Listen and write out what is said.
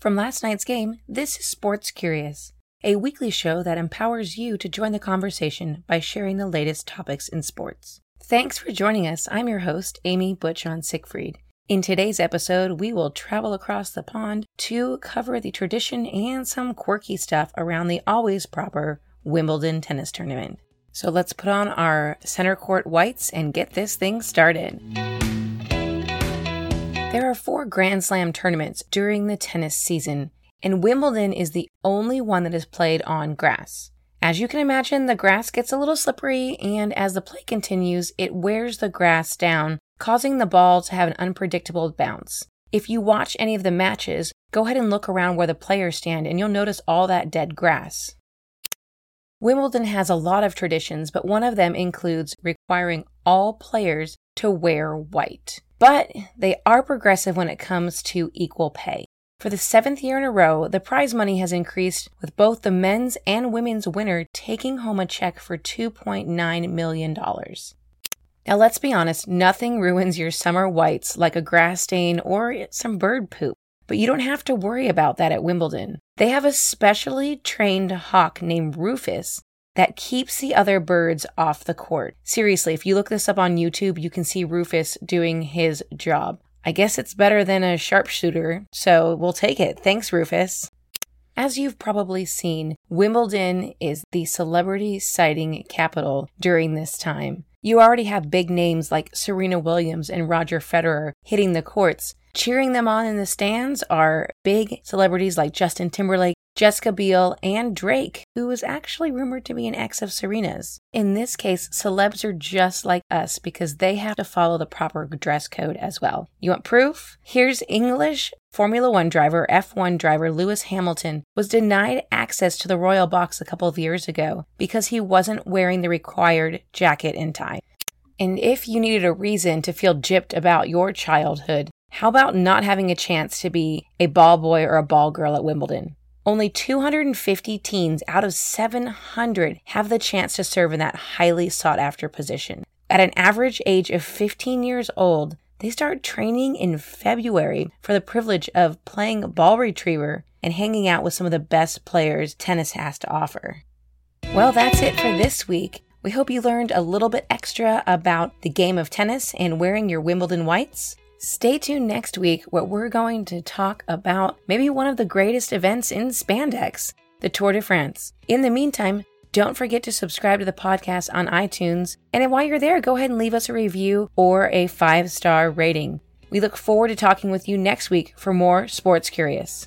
From last night's game, this is Sports Curious, a weekly show that empowers you to join the conversation by sharing the latest topics in sports. Thanks for joining us. I'm your host, Amy Butchon Siegfried. In today's episode, we will travel across the pond to cover the tradition and some quirky stuff around the always proper Wimbledon tennis tournament. So let's put on our center court whites and get this thing started. There are four Grand Slam tournaments during the tennis season, and Wimbledon is the only one that is played on grass. As you can imagine, the grass gets a little slippery, and as the play continues, it wears the grass down, causing the ball to have an unpredictable bounce. If you watch any of the matches, go ahead and look around where the players stand, and you'll notice all that dead grass. Wimbledon has a lot of traditions, but one of them includes requiring all players to wear white. But they are progressive when it comes to equal pay. For the seventh year in a row, the prize money has increased with both the men's and women's winner taking home a check for $2.9 million. Now, let's be honest, nothing ruins your summer whites like a grass stain or some bird poop. But you don't have to worry about that at Wimbledon. They have a specially trained hawk named Rufus that keeps the other birds off the court. Seriously, if you look this up on YouTube, you can see Rufus doing his job. I guess it's better than a sharpshooter, so we'll take it. Thanks, Rufus. As you've probably seen, Wimbledon is the celebrity sighting capital during this time. You already have big names like Serena Williams and Roger Federer hitting the courts. Cheering them on in the stands are big celebrities like Justin Timberlake, Jessica Biel, and Drake, who was actually rumored to be an ex of Serena's. In this case, celebs are just like us because they have to follow the proper dress code as well. You want proof? Here's English Formula One driver, F1 driver Lewis Hamilton was denied access to the royal box a couple of years ago because he wasn't wearing the required jacket and tie. And if you needed a reason to feel gypped about your childhood, how about not having a chance to be a ball boy or a ball girl at Wimbledon? Only 250 teens out of 700 have the chance to serve in that highly sought after position. At an average age of 15 years old, they start training in February for the privilege of playing ball retriever and hanging out with some of the best players tennis has to offer. Well, that's it for this week. We hope you learned a little bit extra about the game of tennis and wearing your Wimbledon whites. Stay tuned next week where we're going to talk about maybe one of the greatest events in spandex, the Tour de France. In the meantime, don't forget to subscribe to the podcast on iTunes. And while you're there, go ahead and leave us a review or a five star rating. We look forward to talking with you next week for more Sports Curious.